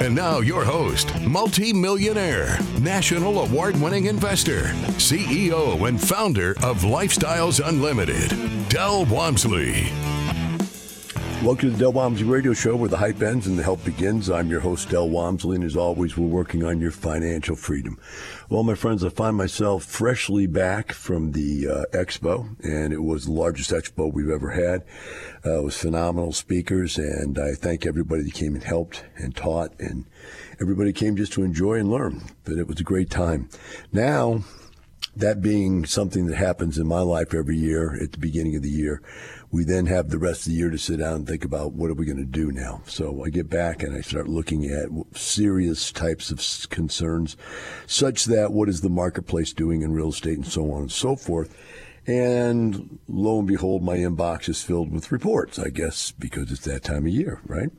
And now, your host, multi-millionaire, national award-winning investor, CEO and founder of Lifestyles Unlimited, Del Walmsley. Welcome to the Del Walmsley Radio Show where the hype ends and the help begins. I'm your host, Del Walmsley, and as always, we're working on your financial freedom. Well, my friends, I find myself freshly back from the uh, expo, and it was the largest expo we've ever had. Uh, it was phenomenal speakers, and I thank everybody that came and helped and taught, and everybody came just to enjoy and learn. But it was a great time. Now, that being something that happens in my life every year at the beginning of the year, we then have the rest of the year to sit down and think about what are we going to do now. So I get back and I start looking at serious types of concerns, such that what is the marketplace doing in real estate and so on and so forth. And lo and behold, my inbox is filled with reports, I guess, because it's that time of year, right?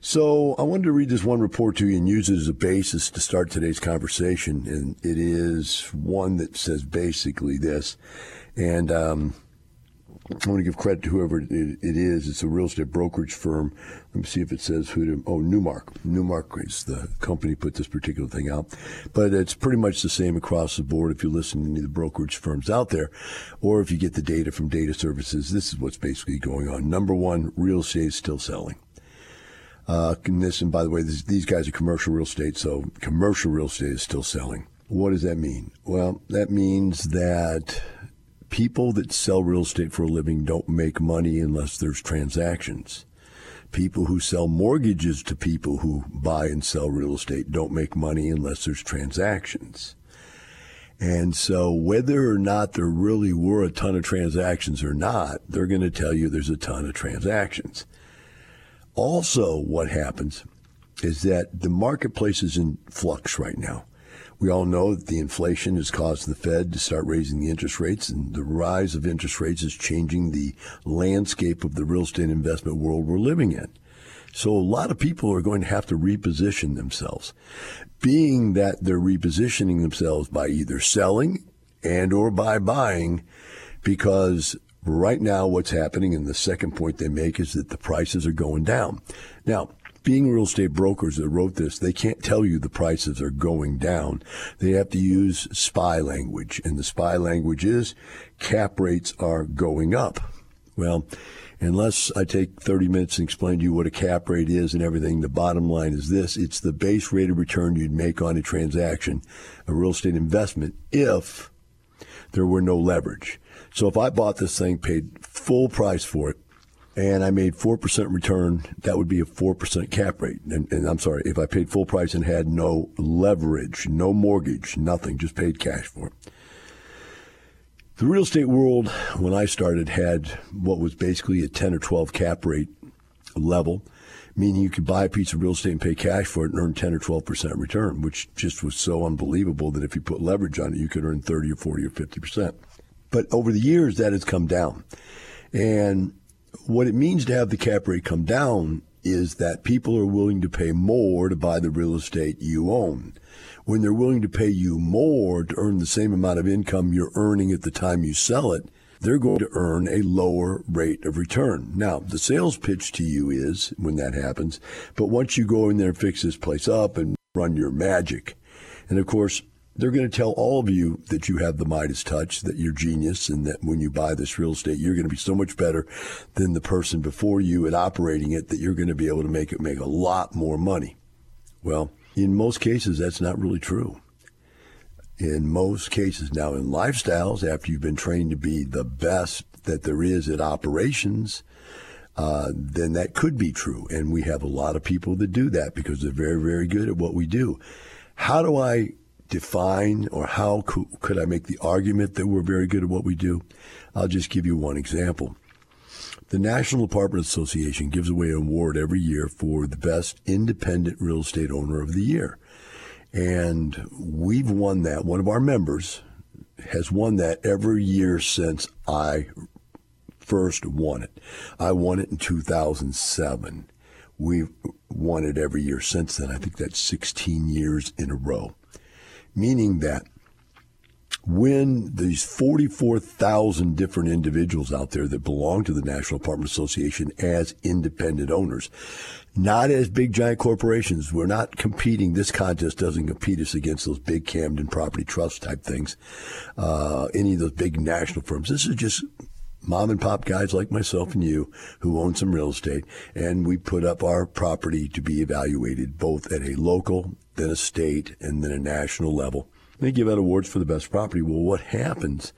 So I wanted to read this one report to you and use it as a basis to start today's conversation. And it is one that says basically this. And, um, I want to give credit to whoever it is. It's a real estate brokerage firm. Let me see if it says who to. Oh, Newmark. Newmark is the company put this particular thing out, but it's pretty much the same across the board. If you listen to any of the brokerage firms out there, or if you get the data from data services, this is what's basically going on. Number one, real estate is still selling. Uh, and this, and by the way, this, these guys are commercial real estate, so commercial real estate is still selling. What does that mean? Well, that means that people that sell real estate for a living don't make money unless there's transactions. People who sell mortgages to people who buy and sell real estate don't make money unless there's transactions. And so, whether or not there really were a ton of transactions or not, they're going to tell you there's a ton of transactions. Also, what happens is that the marketplace is in flux right now. We all know that the inflation has caused the Fed to start raising the interest rates, and the rise of interest rates is changing the landscape of the real estate investment world we're living in. So a lot of people are going to have to reposition themselves, being that they're repositioning themselves by either selling and or by buying because right now what's happening and the second point they make is that the prices are going down. Now, being real estate brokers that wrote this, they can't tell you the prices are going down. They have to use SPY language, and the SPY language is cap rates are going up. Well, unless I take 30 minutes and explain to you what a cap rate is and everything, the bottom line is this it's the base rate of return you'd make on a transaction, a real estate investment, if there were no leverage. So if I bought this thing, paid full price for it, and I made 4% return, that would be a 4% cap rate. And, and, I'm sorry, if I paid full price and had no leverage, no mortgage, nothing, just paid cash for it. The real estate world, when I started, had what was basically a 10 or 12 cap rate level, meaning you could buy a piece of real estate and pay cash for it and earn 10 or 12% return, which just was so unbelievable that if you put leverage on it, you could earn 30 or 40 or 50%. But over the years, that has come down. And what it means to have the cap rate come down is that people are willing to pay more to buy the real estate you own. When they're willing to pay you more to earn the same amount of income you're earning at the time you sell it, they're going to earn a lower rate of return. Now, the sales pitch to you is when that happens, but once you go in there and fix this place up and run your magic, and of course, they're going to tell all of you that you have the Midas touch, that you're genius, and that when you buy this real estate, you're going to be so much better than the person before you at operating it that you're going to be able to make it make a lot more money. Well, in most cases, that's not really true. In most cases, now in lifestyles, after you've been trained to be the best that there is at operations, uh, then that could be true. And we have a lot of people that do that because they're very, very good at what we do. How do I define or how could, I make the argument that we're very good at what we do? I'll just give you one example. The National Apartment Association gives away an award every year for the best independent real estate owner of the year. And we've won that. One of our members has won that every year since I first won it. I won it in 2007. We've won it every year since then. I think that's 16 years in a row. Meaning that when these 44,000 different individuals out there that belong to the National Apartment Association as independent owners, not as big giant corporations. We're not competing. This contest doesn't compete us against those big Camden property trust type things, uh, any of those big national firms. This is just mom and pop guys like myself and you who own some real estate, and we put up our property to be evaluated both at a local, then a state, and then a national level. They give out awards for the best property. Well, what happens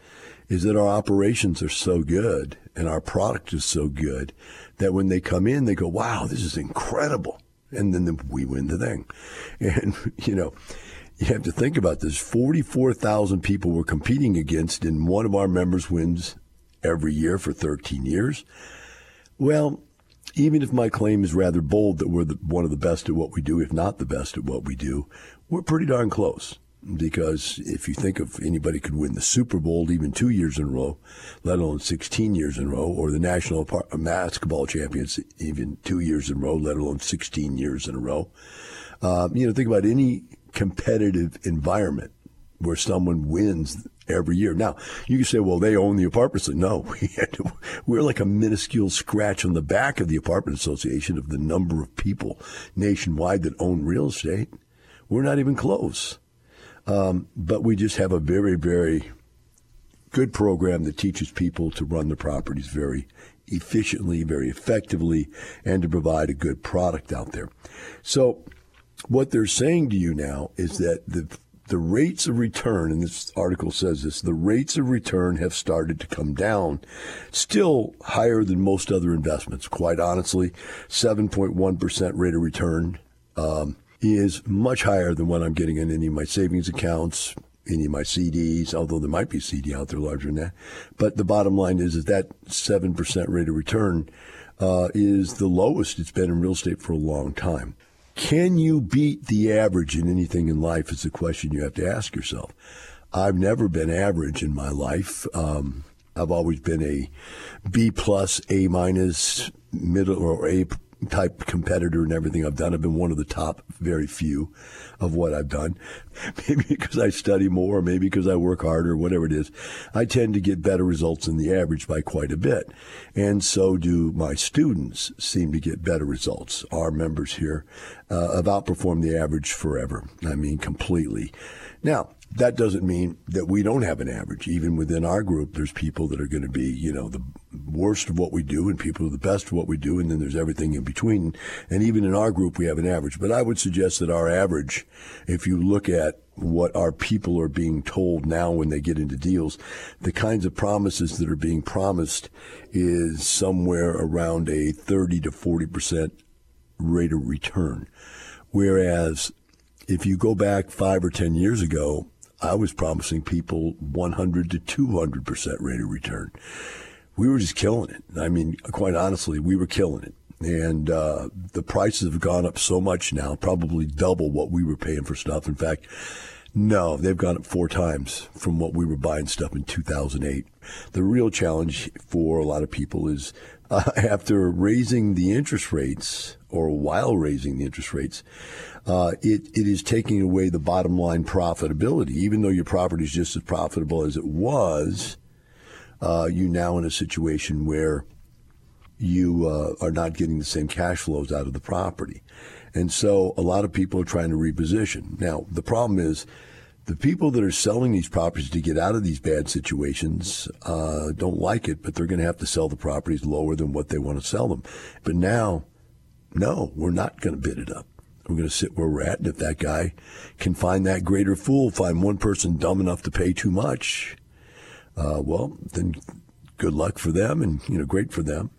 is that our operations are so good and our product is so good that when they come in, they go, wow, this is incredible. And then we win the thing. And, you know, you have to think about this 44,000 people we're competing against, and one of our members wins every year for 13 years. Well, even if my claim is rather bold that we're the, one of the best at what we do, if not the best at what we do, we're pretty darn close because if you think of anybody could win the Super Bowl even two years in a row, let alone 16 years in a row, or the national basketball champions even two years in a row, let alone 16 years in a row. Uh, you know, think about any competitive environment where someone wins every year. Now, you can say, well, they own the apartments. No, we to, we're like a minuscule scratch on the back of the apartment association of the number of people nationwide that own real estate. We're not even close. Um, but we just have a very, very good program that teaches people to run the properties very efficiently, very effectively, and to provide a good product out there. So, what they're saying to you now is that the the rates of return, and this article says this, the rates of return have started to come down, still higher than most other investments. Quite honestly, 7.1% rate of return. Um, is much higher than what I'm getting in any of my savings accounts, any of my CDs, although there might be CD out there larger than that. But the bottom line is, is that 7% rate of return uh, is the lowest it's been in real estate for a long time. Can you beat the average in anything in life is the question you have to ask yourself. I've never been average in my life. Um, I've always been a B plus, A minus, middle or A type competitor and everything I've done. I've been one of the top very few of what I've done. Maybe because I study more, maybe because I work harder, whatever it is. I tend to get better results than the average by quite a bit. And so do my students seem to get better results. Our members here uh, have outperformed the average forever. I mean, completely. Now, that doesn't mean that we don't have an average. Even within our group, there's people that are going to be, you know, the worst of what we do and people are the best of what we do, and then there's everything in between. And even in our group, we have an average. But I would suggest that our average, if you look at what our people are being told now when they get into deals, the kinds of promises that are being promised is somewhere around a 30 to 40 percent rate of return. Whereas if you go back five or 10 years ago, I was promising people 100 to 200 percent rate of return. We were just killing it. I mean, quite honestly, we were killing it. And uh, the prices have gone up so much now, probably double what we were paying for stuff. In fact, no, they've gone up four times from what we were buying stuff in 2008. The real challenge for a lot of people is uh, after raising the interest rates, or while raising the interest rates, uh, it, it is taking away the bottom line profitability. Even though your property is just as profitable as it was, uh, you now in a situation where you uh, are not getting the same cash flows out of the property. And so a lot of people are trying to reposition. Now, the problem is the people that are selling these properties to get out of these bad situations uh, don't like it, but they're going to have to sell the properties lower than what they want to sell them. But now, no, we're not going to bid it up. We're going to sit where we're at. And if that guy can find that greater fool, find one person dumb enough to pay too much, uh, well, then good luck for them and, you know, great for them.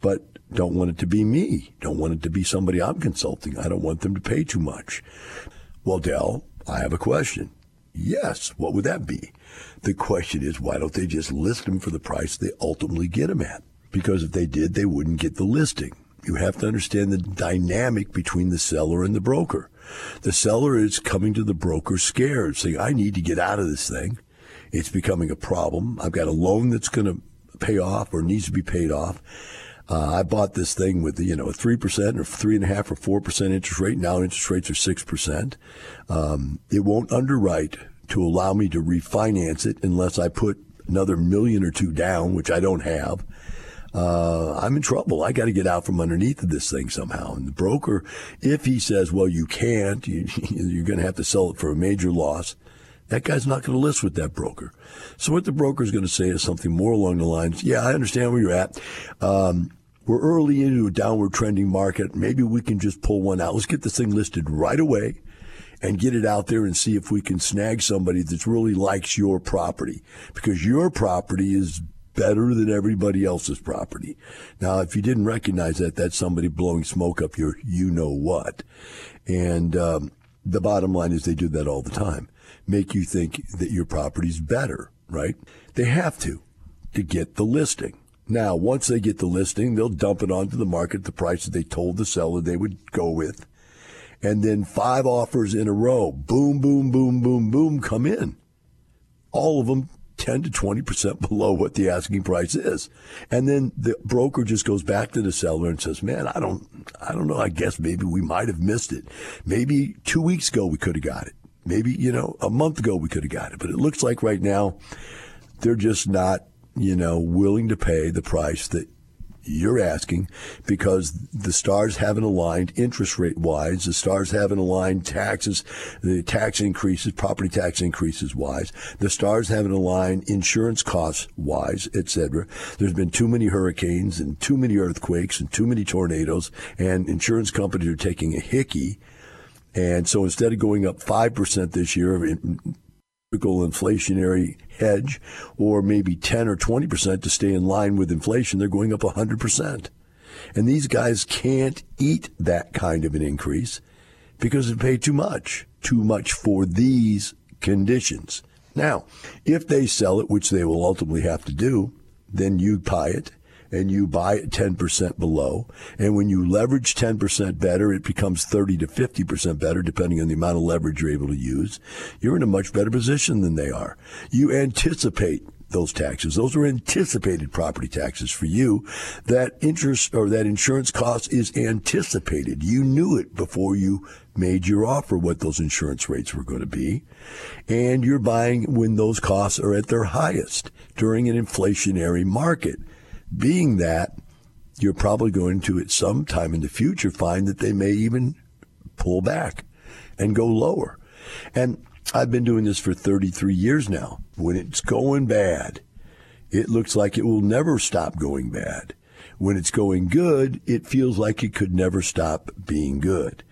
But don't want it to be me. Don't want it to be somebody I'm consulting. I don't want them to pay too much. Well, Del, I have a question. Yes. What would that be? The question is, why don't they just list them for the price they ultimately get them at? Because if they did, they wouldn't get the listing. You have to understand the dynamic between the seller and the broker. The seller is coming to the broker scared, saying, I need to get out of this thing. It's becoming a problem. I've got a loan that's going to pay off or needs to be paid off. Uh, I bought this thing with you know a three percent or three and a half or four percent interest rate. Now interest rates are six percent. Um, it won't underwrite to allow me to refinance it unless I put another million or two down, which I don't have. Uh, I'm in trouble. I got to get out from underneath of this thing somehow. And the broker, if he says, "Well, you can't," you, you're going to have to sell it for a major loss. That guy's not going to list with that broker. So what the broker is going to say is something more along the lines, yeah, I understand where you're at. Um, we're early into a downward trending market. Maybe we can just pull one out. Let's get this thing listed right away and get it out there and see if we can snag somebody that really likes your property because your property is better than everybody else's property. Now, if you didn't recognize that, that's somebody blowing smoke up your you know what. And um, the bottom line is they do that all the time make you think that your property's better, right? They have to to get the listing. Now, once they get the listing, they'll dump it onto the market at the price that they told the seller they would go with. And then five offers in a row, boom, boom, boom, boom, boom, come in. All of them 10 to 20% below what the asking price is. And then the broker just goes back to the seller and says, man, I don't, I don't know. I guess maybe we might have missed it. Maybe two weeks ago we could have got it. Maybe, you know, a month ago we could have got it, but it looks like right now they're just not, you know, willing to pay the price that you're asking because the stars haven't aligned interest rate wise. The stars haven't aligned taxes, the tax increases, property tax increases wise. The stars haven't aligned insurance costs wise, etc. There's been too many hurricanes and too many earthquakes and too many tornadoes and insurance companies are taking a hickey and so instead of going up 5% this year, inflationary hedge, or maybe 10 or 20% to stay in line with inflation, they're going up 100%. And these guys can't eat that kind of an increase because they pay too much, too much for these conditions. Now, if they sell it, which they will ultimately have to do, then you buy it and you buy it 10% below. And when you leverage 10% better, it becomes 30 to 50% better, depending on the amount of leverage you're able to use. You're in a much better position than they are. You anticipate those taxes. Those are anticipated property taxes for you. That interest or that insurance cost is anticipated. You knew it before you made your offer what those insurance rates were going to be. And you're buying when those costs are at their highest during an inflationary market being that you're probably going to at some time in the future find that they may even pull back and go lower. And I've been doing this for 33 years now. When it's going bad, it looks like it will never stop going bad. When it's going good, it feels like it could never stop being good.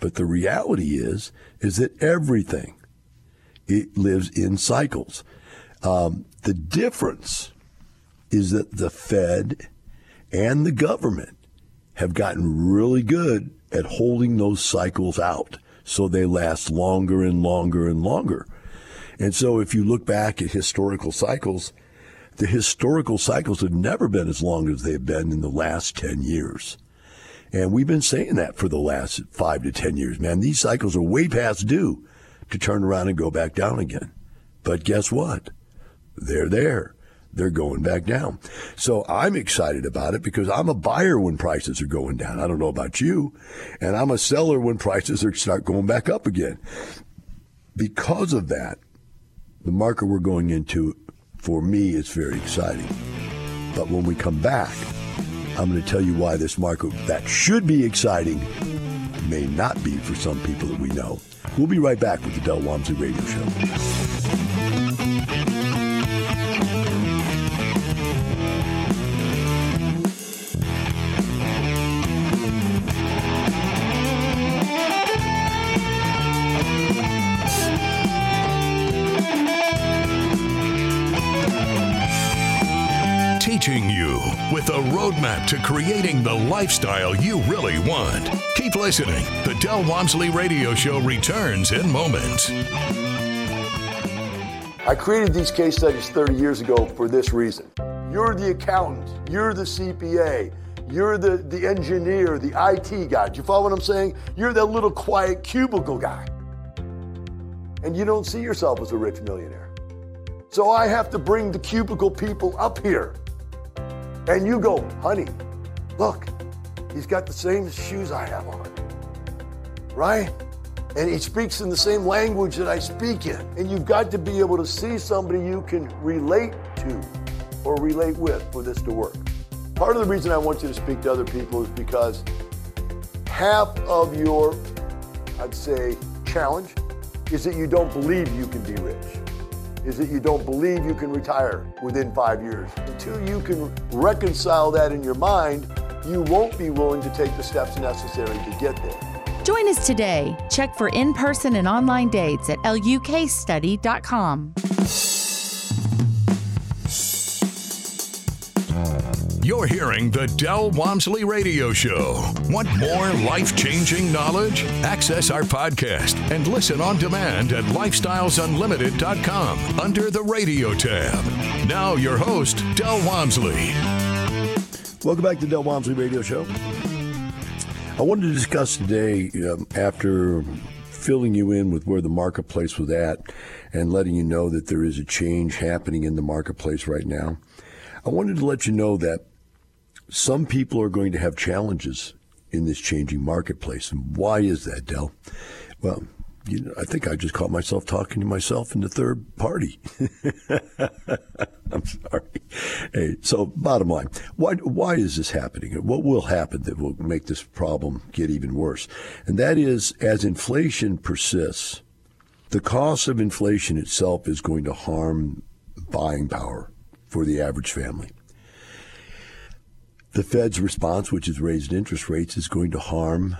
But the reality is, is that everything, it lives in cycles. Um, the difference is that the Fed and the government have gotten really good at holding those cycles out so they last longer and longer and longer. And so if you look back at historical cycles, the historical cycles have never been as long as they've been in the last 10 years. And we've been saying that for the last five to 10 years, man. These cycles are way past due to turn around and go back down again. But guess what? They're there they're going back down. So I'm excited about it because I'm a buyer when prices are going down. I don't know about you. And I'm a seller when prices are start going back up again. Because of that, the market we're going into for me is very exciting. But when we come back, I'm going to tell you why this market that should be exciting may not be for some people that we know. We'll be right back with the Del Walmsley Radio Show. To creating the lifestyle you really want. Keep listening. The Del Walmsley Radio Show returns in moments. I created these case studies 30 years ago for this reason. You're the accountant, you're the CPA, you're the, the engineer, the IT guy. Do you follow what I'm saying? You're that little quiet cubicle guy. And you don't see yourself as a rich millionaire. So I have to bring the cubicle people up here And you go, honey, look, he's got the same shoes I have on. Right? And he speaks in the same language that I speak in. And you've got to be able to see somebody you can relate to or relate with for this to work. Part of the reason I want you to speak to other people is because half of your, I'd say, challenge is that you don't believe you can be rich, is that you don't believe you can retire within five years. Until you can reconcile that in your mind, you won't be willing to take the steps necessary to get there. Join us today. Check for in person and online dates at lukstudy.com. You're hearing the Del Walmsley Radio Show. Want more life changing knowledge? Access our podcast and listen on demand at lifestylesunlimited.com under the radio tab. Now, your host, Del Walmsley. Welcome back to Del Walmsley Radio Show. I wanted to discuss today, um, after filling you in with where the marketplace was at and letting you know that there is a change happening in the marketplace right now. I wanted to let you know that some people are going to have challenges in this changing marketplace. And why is that, Del? Well, you know, I think I just caught myself talking to myself in the third party. I'm sorry. Hey, so bottom line, why why is this happening? What will happen that will make this problem get even worse? And that is, as inflation persists, the cost of inflation itself is going to harm buying power for the average family. The Fed's response, which is raised interest rates, is going to harm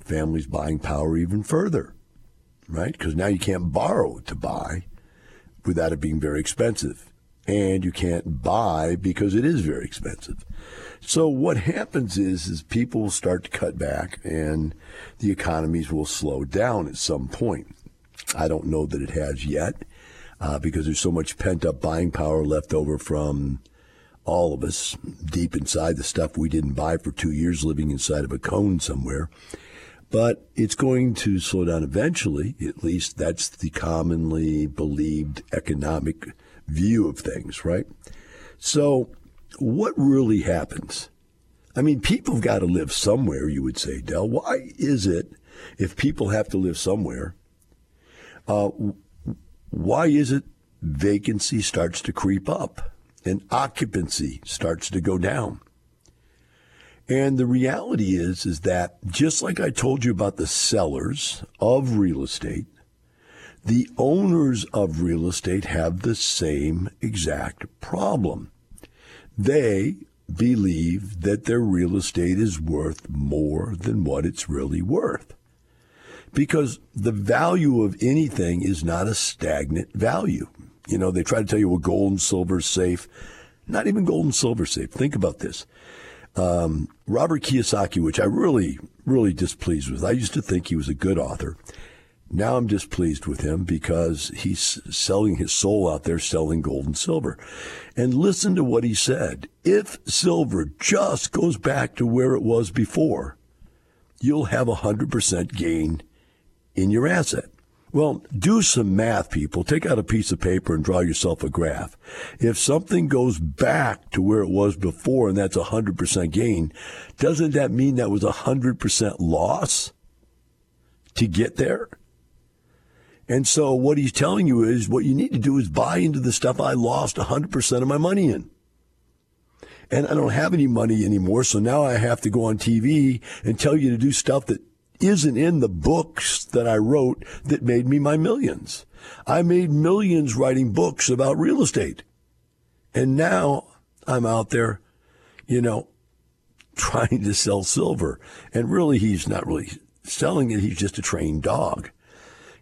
families' buying power even further, right? Because now you can't borrow to buy without it being very expensive. And you can't buy because it is very expensive. So what happens is, is people will start to cut back and the economies will slow down at some point. I don't know that it has yet uh, because there's so much pent up buying power left over from all of us deep inside the stuff we didn't buy for two years living inside of a cone somewhere. But it's going to slow down eventually. At least that's the commonly believed economic view of things, right? So, what really happens? I mean, people have got to live somewhere, you would say, Del. Why is it, if people have to live somewhere, uh, why is it vacancy starts to creep up? And occupancy starts to go down. And the reality is is that just like I told you about the sellers of real estate, the owners of real estate have the same exact problem. They believe that their real estate is worth more than what it's really worth. Because the value of anything is not a stagnant value. You know, they try to tell you, well, gold and silver is safe. Not even gold and silver safe. Think about this. Um, Robert Kiyosaki, which I really, really displeased with. I used to think he was a good author. Now I'm displeased with him because he's selling his soul out there, selling gold and silver. And listen to what he said. If silver just goes back to where it was before, you'll have a 100% gain in your asset. Well, do some math, people. Take out a piece of paper and draw yourself a graph. If something goes back to where it was before and that's a 100% gain, doesn't that mean that was a 100% loss to get there? And so what he's telling you is what you need to do is buy into the stuff I lost 100% of my money in. And I don't have any money anymore, so now I have to go on TV and tell you to do stuff that isn't in the books that I wrote that made me my millions. I made millions writing books about real estate. And now I'm out there, you know, trying to sell silver. And really, he's not really selling it. He's just a trained dog,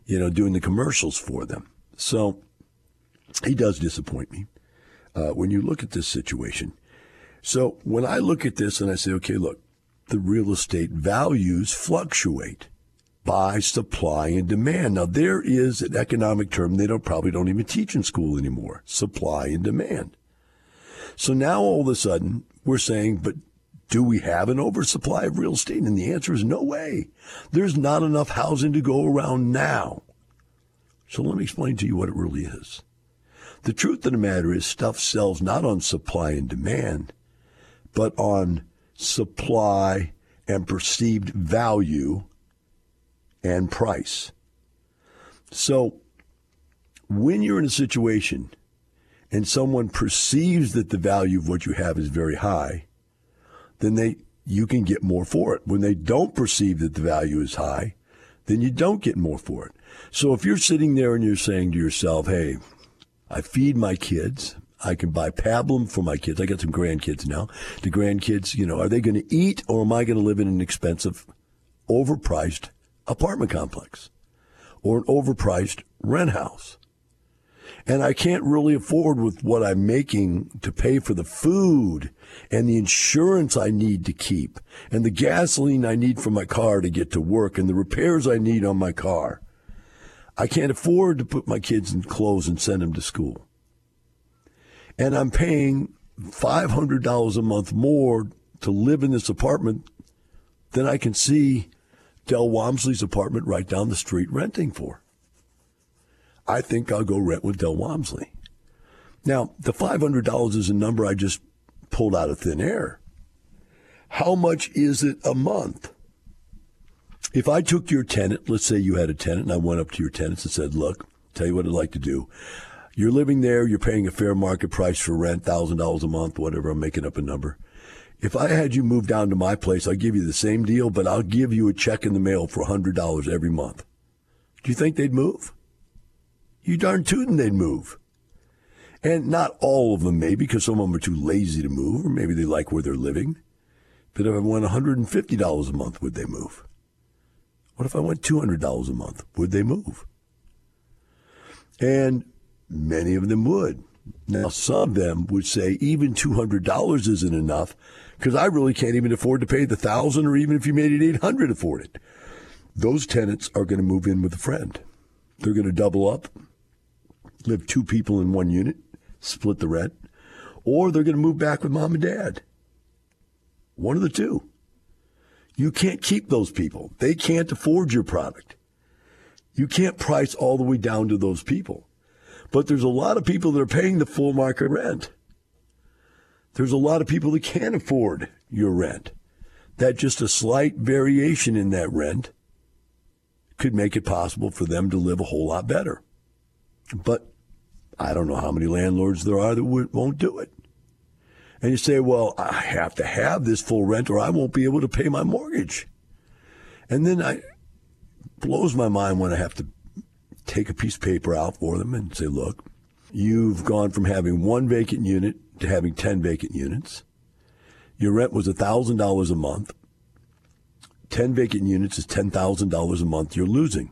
you know, doing the commercials for them. So he does disappoint me uh, when you look at this situation. So when I look at this and I say, okay, look, the real estate values fluctuate by supply and demand. Now there is an economic term they don't probably don't even teach in school anymore. Supply and demand. So now all of a sudden we're saying, but do we have an oversupply of real estate? And the answer is no way. There's not enough housing to go around now. So let me explain to you what it really is. The truth of the matter is stuff sells not on supply and demand, but on supply and perceived value and price. So when you're in a situation and someone perceives that the value of what you have is very high, then they you can get more for it. When they don't perceive that the value is high, then you don't get more for it. So if you're sitting there and you're saying to yourself, "Hey, I feed my kids, I can buy pablum for my kids. I got some grandkids now. The grandkids, you know, are they going to eat or am I going to live in an expensive, overpriced apartment complex or an overpriced rent house? And I can't really afford with what I'm making to pay for the food and the insurance I need to keep and the gasoline I need for my car to get to work and the repairs I need on my car. I can't afford to put my kids in clothes and send them to school and I'm paying $500 a month more to live in this apartment than I can see Del Walmsley's apartment right down the street renting for. I think I'll go rent with Del Walmsley. Now, the $500 is a number I just pulled out of thin air. How much is it a month? If I took your tenant, let's say you had a tenant, and I went up to your tenants and said, Look, tell you what I'd like to do. You're living there, you're paying a fair market price for rent, $1,000 a month, whatever, I'm making up a number. If I had you move down to my place, I'd give you the same deal, but I'll give you a check in the mail for $100 every month. Do you think they'd move? You darn tootin' they'd move. And not all of them, maybe, because some of them are too lazy to move, or maybe they like where they're living. But if I went $150 a month, would they move? What if I went $200 a month? Would they move? And Many of them would. Now, some of them would say even $200 isn't enough because I really can't even afford to pay the thousand or even if you made it 800 afford it. Those tenants are going to move in with a friend. They're going to double up, live two people in one unit, split the rent, or they're going to move back with mom and dad. One of the two. You can't keep those people. They can't afford your product. You can't price all the way down to those people. But there's a lot of people that are paying the full market rent. There's a lot of people that can't afford your rent. That just a slight variation in that rent could make it possible for them to live a whole lot better. But I don't know how many landlords there are that won't do it. And you say, well, I have to have this full rent or I won't be able to pay my mortgage. And then I blows my mind when I have to take a piece of paper out for them and say, look, you've gone from having one vacant unit to having 10 vacant units. Your rent was $1,000 a month. 10 vacant units is $10,000 a month you're losing.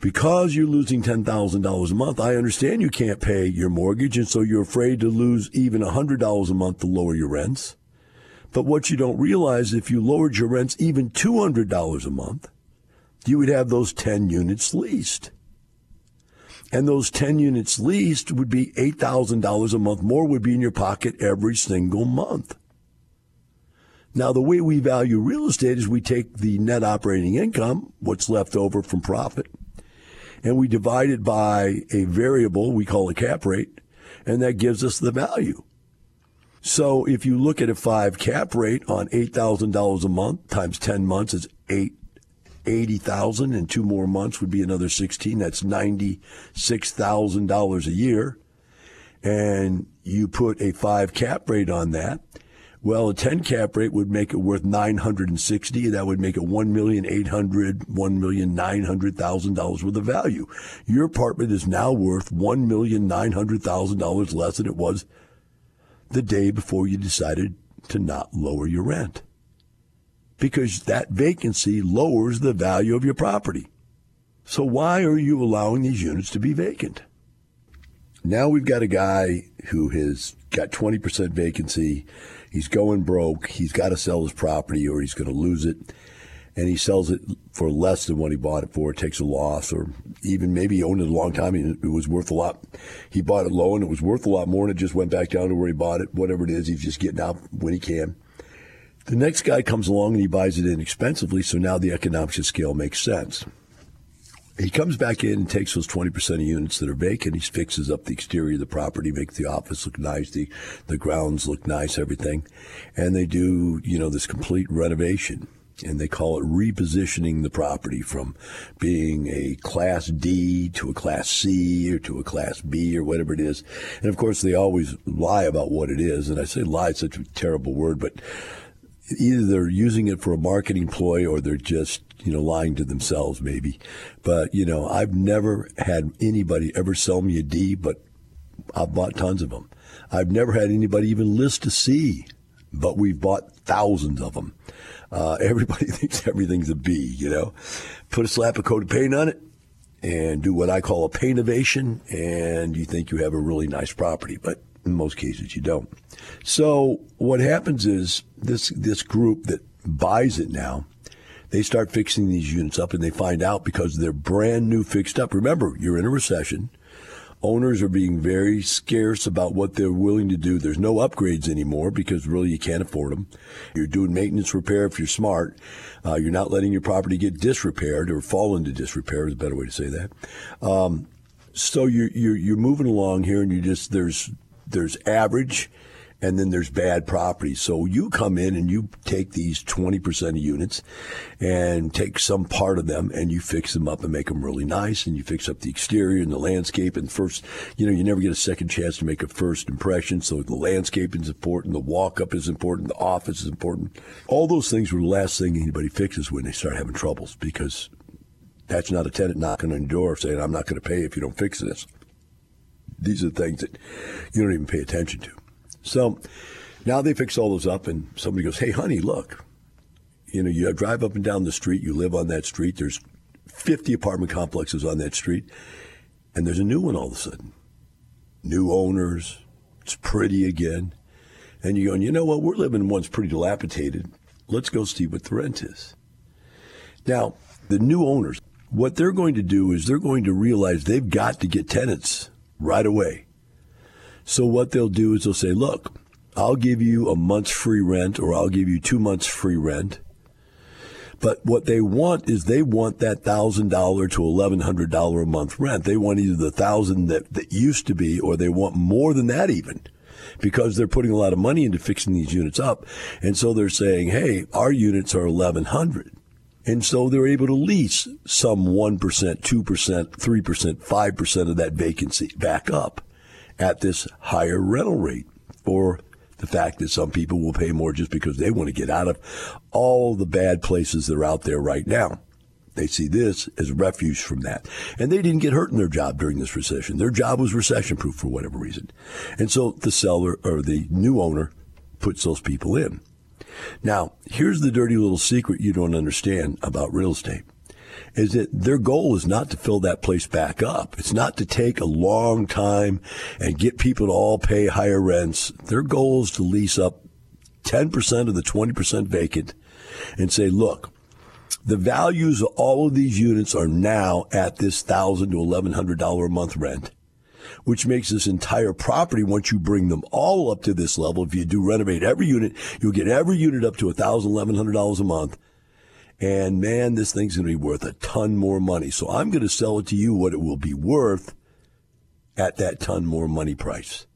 Because you're losing $10,000 a month, I understand you can't pay your mortgage, and so you're afraid to lose even $100 a month to lower your rents. But what you don't realize, is if you lowered your rents even $200 a month, you would have those 10 units leased. And those 10 units leased would be $8,000 a month more would be in your pocket every single month. Now, the way we value real estate is we take the net operating income, what's left over from profit, and we divide it by a variable we call a cap rate, and that gives us the value. So if you look at a five cap rate on $8,000 a month times 10 months, it's eight 80,000 in two more months would be another 16. That's $96,000 a year. And you put a 5 cap rate on that. Well, a 10 cap rate would make it worth 960. That would make it $1,800,000, $1,900,000 worth of value. Your apartment is now worth $1,900,000 less than it was the day before you decided to not lower your rent because that vacancy lowers the value of your property. So why are you allowing these units to be vacant? Now we've got a guy who has got 20% vacancy. He's going broke. He's got to sell his property or he's going to lose it. And he sells it for less than what he bought it for. Takes a loss, or even maybe he owned it a long time and it was worth a lot. He bought it low and it was worth a lot more and it just went back down to where he bought it. Whatever it is, he's just getting out when he can. The next guy comes along and he buys it inexpensively, so now the economics of scale makes sense. He comes back in and takes those 20% of units that are vacant. He fixes up the exterior of the property, makes the office look nice, the, the grounds look nice, everything. And they do, you know, this complete renovation. And they call it repositioning the property from being a class D to a class C or to a class B or whatever it is. And of course, they always lie about what it is. And I say lie is such a terrible word, but either they're using it for a marketing ploy or they're just you know lying to themselves maybe. But you know i've never had anybody ever sell me a d but i've bought tons of them i've never had anybody even list a c but we've bought thousands of them uh, everybody thinks everything's a b you know? Put a slap of coat of paint on it and do what i call a painovation and you think you have a really nice property but in most cases, you don't. So what happens is this this group that buys it now, they start fixing these units up, and they find out because they're brand new fixed up. Remember, you're in a recession. Owners are being very scarce about what they're willing to do. There's no upgrades anymore because really you can't afford them. You're doing maintenance repair if you're smart. Uh, you're not letting your property get disrepaired or fall into disrepair is a better way to say that. Um, so you're, you're, you're moving along here, and you just there's there's average and then there's bad property. So you come in and you take these 20% of units and take some part of them and you fix them up and make them really nice and you fix up the exterior and the landscape and first, you know, you never get a second chance to make a first impression. So the landscape is important. The walk up is important. The office is important. All those things were the last thing anybody fixes when they start having troubles because that's not a tenant knocking on your door saying, I'm not going to pay if you don't fix this. These are things that you don't even pay attention to. So now they fix all those up, and somebody goes, "Hey, honey, look, you know, you drive up and down the street. You live on that street. There's 50 apartment complexes on that street, and there's a new one all of a sudden. New owners. It's pretty again." And you're going, you know what? We're living in one's pretty dilapidated. Let's go see what the rent is. Now, the new owners, what they're going to do is they're going to realize they've got to get tenants right away. So what they'll do is they'll say, look, I'll give you a month's free rent or I'll give you two months free rent. But what they want is they want that thousand dollar to eleven hundred dollar a month rent. They want either the thousand that, that used to be or they want more than that even because they're putting a lot of money into fixing these units up. And so they're saying, hey, our units are eleven hundred. And so they're able to lease some 1%, 2%, 3%, 5% of that vacancy back up at this higher rental rate or the fact that some people will pay more just because they want to get out of all the bad places that are out there right now. They see this as refuge from that. And they didn't get hurt in their job during this recession. Their job was recession proof for whatever reason. And so the seller or the new owner puts those people in. Now, here's the dirty little secret you don't understand about real estate is that their goal is not to fill that place back up. It's not to take a long time and get people to all pay higher rents. Their goal is to lease up 10% of the 20% vacant and say, look, the values of all of these units are now at this thousand to eleven hundred dollar a month rent which makes this entire property, once you bring them all up to this level, if you do renovate every unit, you'll get every unit up to $1,000, $1,100 a month. And man, this thing's going to be worth a ton more money. So I'm going to sell it to you what it will be worth at that ton more money price.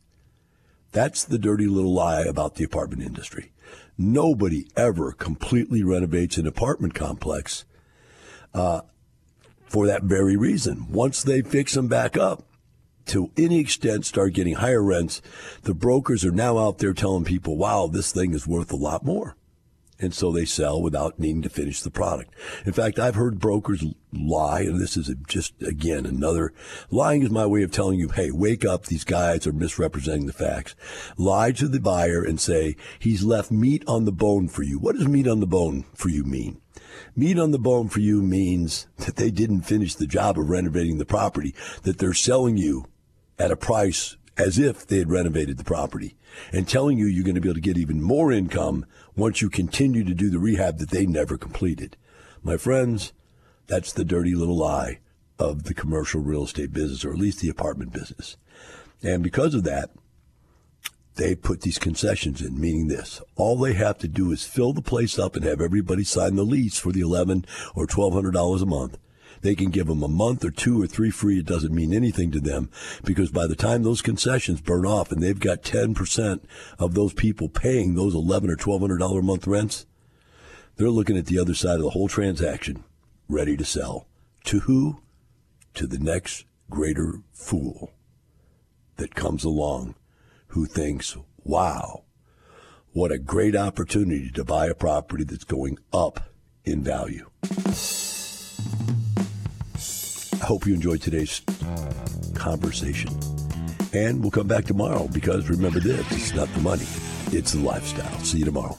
That's the dirty little lie about the apartment industry. Nobody ever completely renovates an apartment complex uh, for that very reason. Once they fix them back up, to any extent start getting higher rents, the brokers are now out there telling people, wow, this thing is worth a lot more. And so they sell without needing to finish the product. In fact, I've heard brokers lie, and this is just, again, another lying is my way of telling you, hey, wake up. These guys are misrepresenting the facts. Lie to the buyer and say, he's left meat on the bone for you. What does meat on the bone for you mean? Meat on the bone for you means that they didn't finish the job of renovating the property, that they're selling you at a price as if they had renovated the property and telling you you're going to be able to get even more income once you continue to do the rehab that they never completed. My friends, that's the dirty little lie of the commercial real estate business, or at least the apartment business. And because of that, they put these concessions in, meaning this. All they have to do is fill the place up and have everybody sign the lease for the eleven or twelve hundred dollars a month They can give them a month or two or three free. It doesn't mean anything to them because by the time those concessions burn off and they've got 10% of those people paying those 11 or $1,200 a month rents, they're looking at the other side of the whole transaction, ready to sell. To who? To the next greater fool that comes along who thinks, wow, what a great opportunity to buy a property that's going up in value. Hope you enjoyed today's conversation. And we'll come back tomorrow because remember this it's not the money, it's the lifestyle. See you tomorrow.